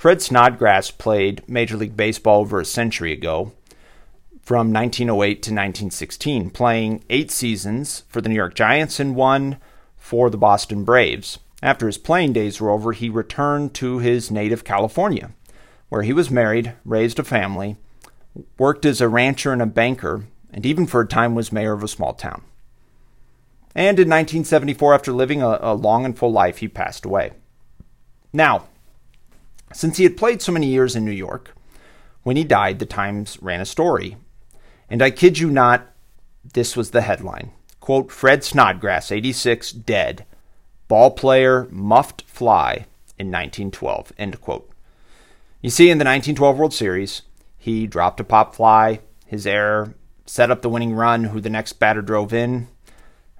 Fred Snodgrass played Major League Baseball over a century ago, from 1908 to 1916, playing eight seasons for the New York Giants and one for the Boston Braves. After his playing days were over, he returned to his native California, where he was married, raised a family, worked as a rancher and a banker, and even for a time was mayor of a small town. And in 1974, after living a, a long and full life, he passed away. Now, since he had played so many years in New York, when he died, the Times ran a story. And I kid you not, this was the headline. Quote, Fred Snodgrass, 86, dead. Ball player, muffed fly in 1912. End quote. You see, in the 1912 World Series, he dropped a pop fly. His error set up the winning run, who the next batter drove in.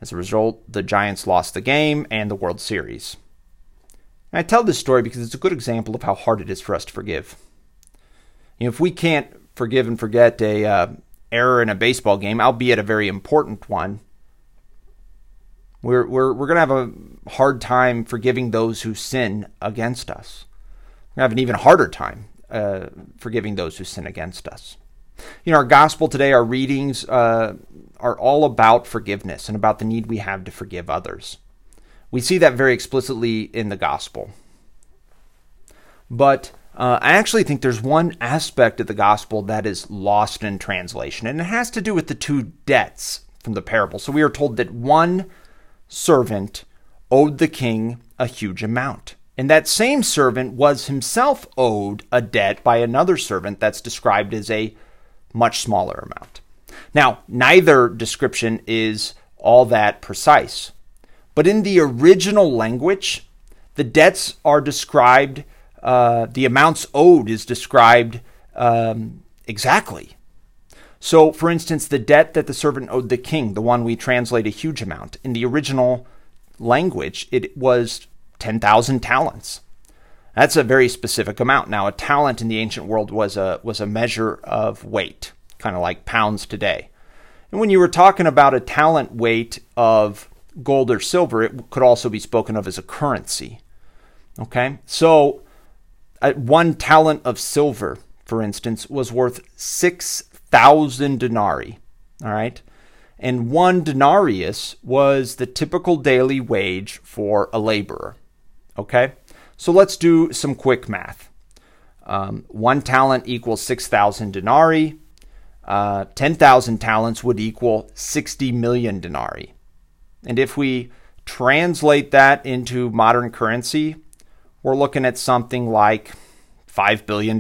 As a result, the Giants lost the game and the World Series. And I tell this story because it's a good example of how hard it is for us to forgive. You know, if we can't forgive and forget a uh, error in a baseball game, albeit a very important one, we're we're we're gonna have a hard time forgiving those who sin against us. We're gonna have an even harder time uh, forgiving those who sin against us. You know, our gospel today, our readings uh, are all about forgiveness and about the need we have to forgive others. We see that very explicitly in the gospel. But uh, I actually think there's one aspect of the gospel that is lost in translation, and it has to do with the two debts from the parable. So we are told that one servant owed the king a huge amount. And that same servant was himself owed a debt by another servant that's described as a much smaller amount. Now, neither description is all that precise, but in the original language, the debts are described, uh, the amounts owed is described um, exactly. So, for instance, the debt that the servant owed the king, the one we translate a huge amount, in the original language, it was 10,000 talents. That's a very specific amount. Now, a talent in the ancient world was a was a measure of weight, kind of like pounds today. And when you were talking about a talent weight of gold or silver, it could also be spoken of as a currency. Okay? So, one talent of silver, for instance, was worth 6,000 denarii. All right? And one denarius was the typical daily wage for a laborer. Okay? So let's do some quick math. Um, one talent equals 6,000 denarii. Uh, 10,000 talents would equal 60 million denarii. And if we translate that into modern currency, we're looking at something like $5 billion.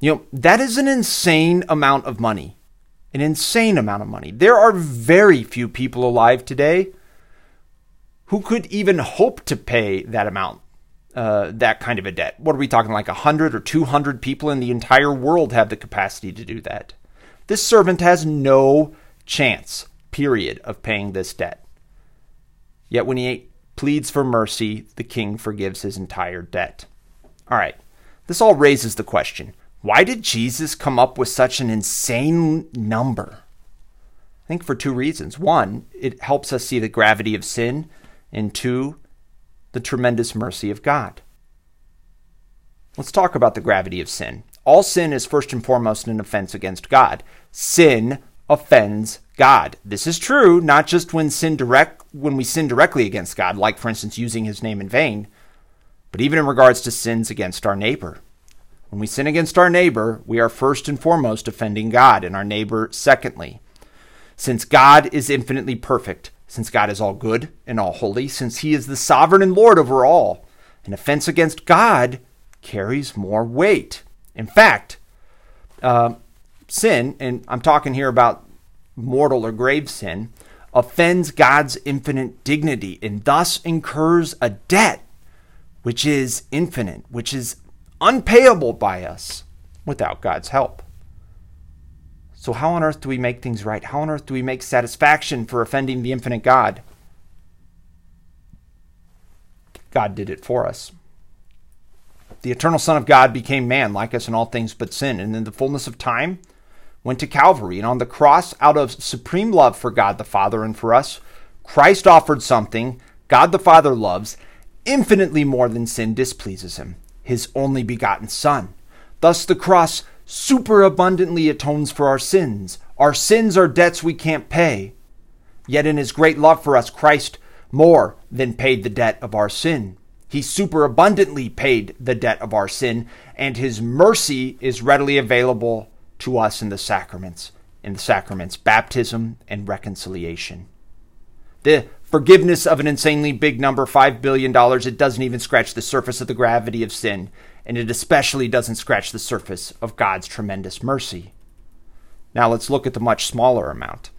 You know, that is an insane amount of money. An insane amount of money. There are very few people alive today who could even hope to pay that amount, uh, that kind of a debt. What are we talking like 100 or 200 people in the entire world have the capacity to do that? This servant has no chance, period, of paying this debt. Yet when he pleads for mercy, the king forgives his entire debt. All right, this all raises the question why did Jesus come up with such an insane number? I think for two reasons. One, it helps us see the gravity of sin and two, the tremendous mercy of God. Let's talk about the gravity of sin. All sin is first and foremost an offense against God. Sin offends God. This is true not just when sin direct when we sin directly against God, like for instance using his name in vain, but even in regards to sins against our neighbor. When we sin against our neighbor, we are first and foremost offending God and our neighbor secondly. Since God is infinitely perfect, since God is all good and all holy, since he is the sovereign and Lord over all. An offense against God carries more weight. In fact, uh, sin, and I'm talking here about mortal or grave sin, offends God's infinite dignity and thus incurs a debt which is infinite, which is unpayable by us without God's help. So, how on earth do we make things right? How on earth do we make satisfaction for offending the infinite God? God did it for us. The eternal Son of God became man, like us in all things but sin, and in the fullness of time went to Calvary. And on the cross, out of supreme love for God the Father and for us, Christ offered something God the Father loves infinitely more than sin displeases him, his only begotten Son. Thus, the cross superabundantly atones for our sins. Our sins are debts we can't pay. Yet, in his great love for us, Christ more than paid the debt of our sin. He superabundantly paid the debt of our sin, and his mercy is readily available to us in the sacraments, in the sacraments, baptism and reconciliation. The forgiveness of an insanely big number, $5 billion, it doesn't even scratch the surface of the gravity of sin, and it especially doesn't scratch the surface of God's tremendous mercy. Now let's look at the much smaller amount.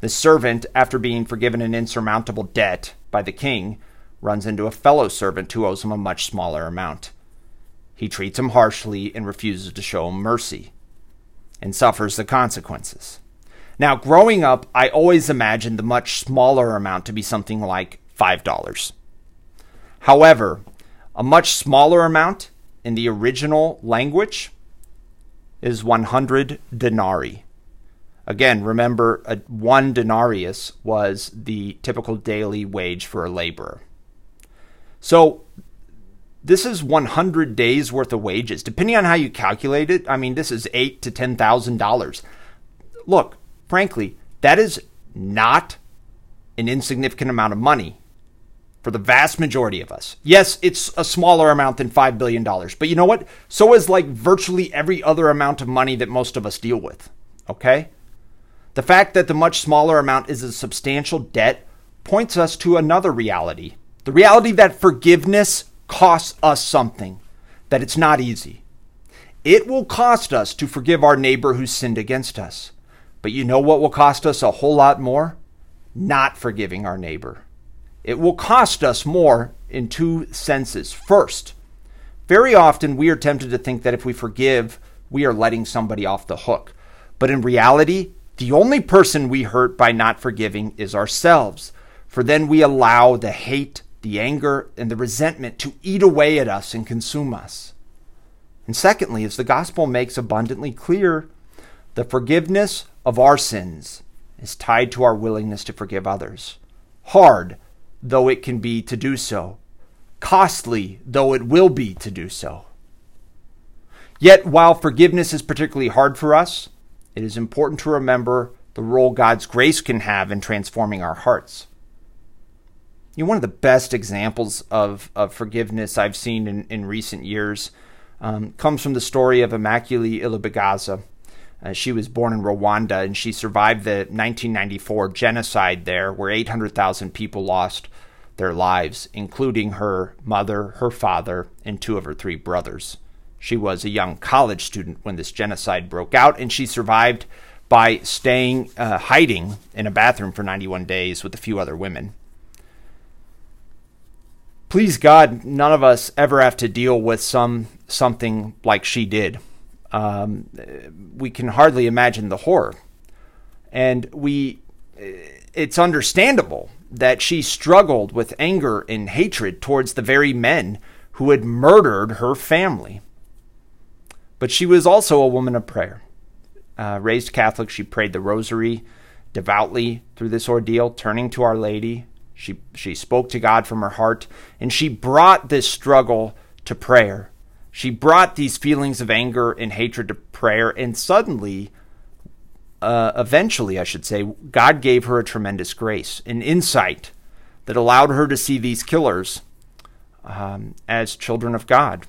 The servant, after being forgiven an insurmountable debt by the king, runs into a fellow servant who owes him a much smaller amount. He treats him harshly and refuses to show him mercy, and suffers the consequences. Now, growing up, I always imagined the much smaller amount to be something like $5. However, a much smaller amount in the original language is 100 denarii. Again, remember, a, one denarius was the typical daily wage for a laborer. So this is 100 days worth of wages, depending on how you calculate it. I mean, this is eight to ten thousand dollars. Look, frankly, that is not an insignificant amount of money for the vast majority of us. Yes, it's a smaller amount than $5 billion, but you know what? So is like virtually every other amount of money that most of us deal with. Okay? The fact that the much smaller amount is a substantial debt points us to another reality the reality that forgiveness costs us something, that it's not easy. It will cost us to forgive our neighbor who sinned against us. But you know what will cost us a whole lot more? Not forgiving our neighbor. It will cost us more in two senses. First, very often we are tempted to think that if we forgive, we are letting somebody off the hook. But in reality, the only person we hurt by not forgiving is ourselves, for then we allow the hate, the anger, and the resentment to eat away at us and consume us. And secondly, as the gospel makes abundantly clear, the forgiveness of our sins is tied to our willingness to forgive others. Hard though it can be to do so, costly though it will be to do so. Yet, while forgiveness is particularly hard for us, it is important to remember the role God's grace can have in transforming our hearts. You know, one of the best examples of, of forgiveness I've seen in, in recent years um, comes from the story of Immaculée Ilibagiza. Uh, she was born in Rwanda and she survived the 1994 genocide there, where 800,000 people lost their lives, including her mother, her father, and two of her three brothers. She was a young college student when this genocide broke out, and she survived by staying, uh, hiding in a bathroom for 91 days with a few other women. Please God, none of us ever have to deal with some something like she did. Um, we can hardly imagine the horror, and we. It's understandable that she struggled with anger and hatred towards the very men who had murdered her family. But she was also a woman of prayer. Uh, raised Catholic, she prayed the rosary devoutly through this ordeal, turning to Our Lady. She, she spoke to God from her heart, and she brought this struggle to prayer. She brought these feelings of anger and hatred to prayer, and suddenly, uh, eventually, I should say, God gave her a tremendous grace, an insight that allowed her to see these killers um, as children of God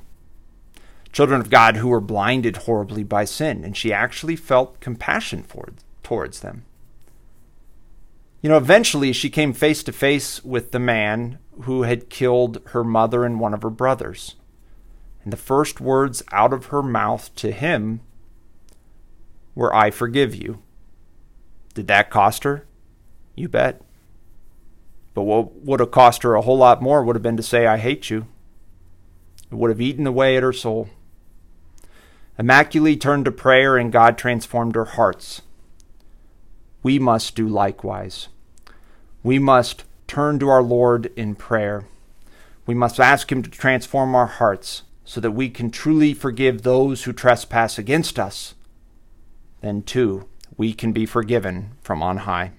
children of God who were blinded horribly by sin, and she actually felt compassion for, towards them. You know, eventually she came face to face with the man who had killed her mother and one of her brothers. And the first words out of her mouth to him were, I forgive you. Did that cost her? You bet. But what would have cost her a whole lot more would have been to say, I hate you. It would have eaten away at her soul. Immaculée turned to prayer and God transformed her hearts. We must do likewise. We must turn to our Lord in prayer. We must ask Him to transform our hearts so that we can truly forgive those who trespass against us. Then, too, we can be forgiven from on high.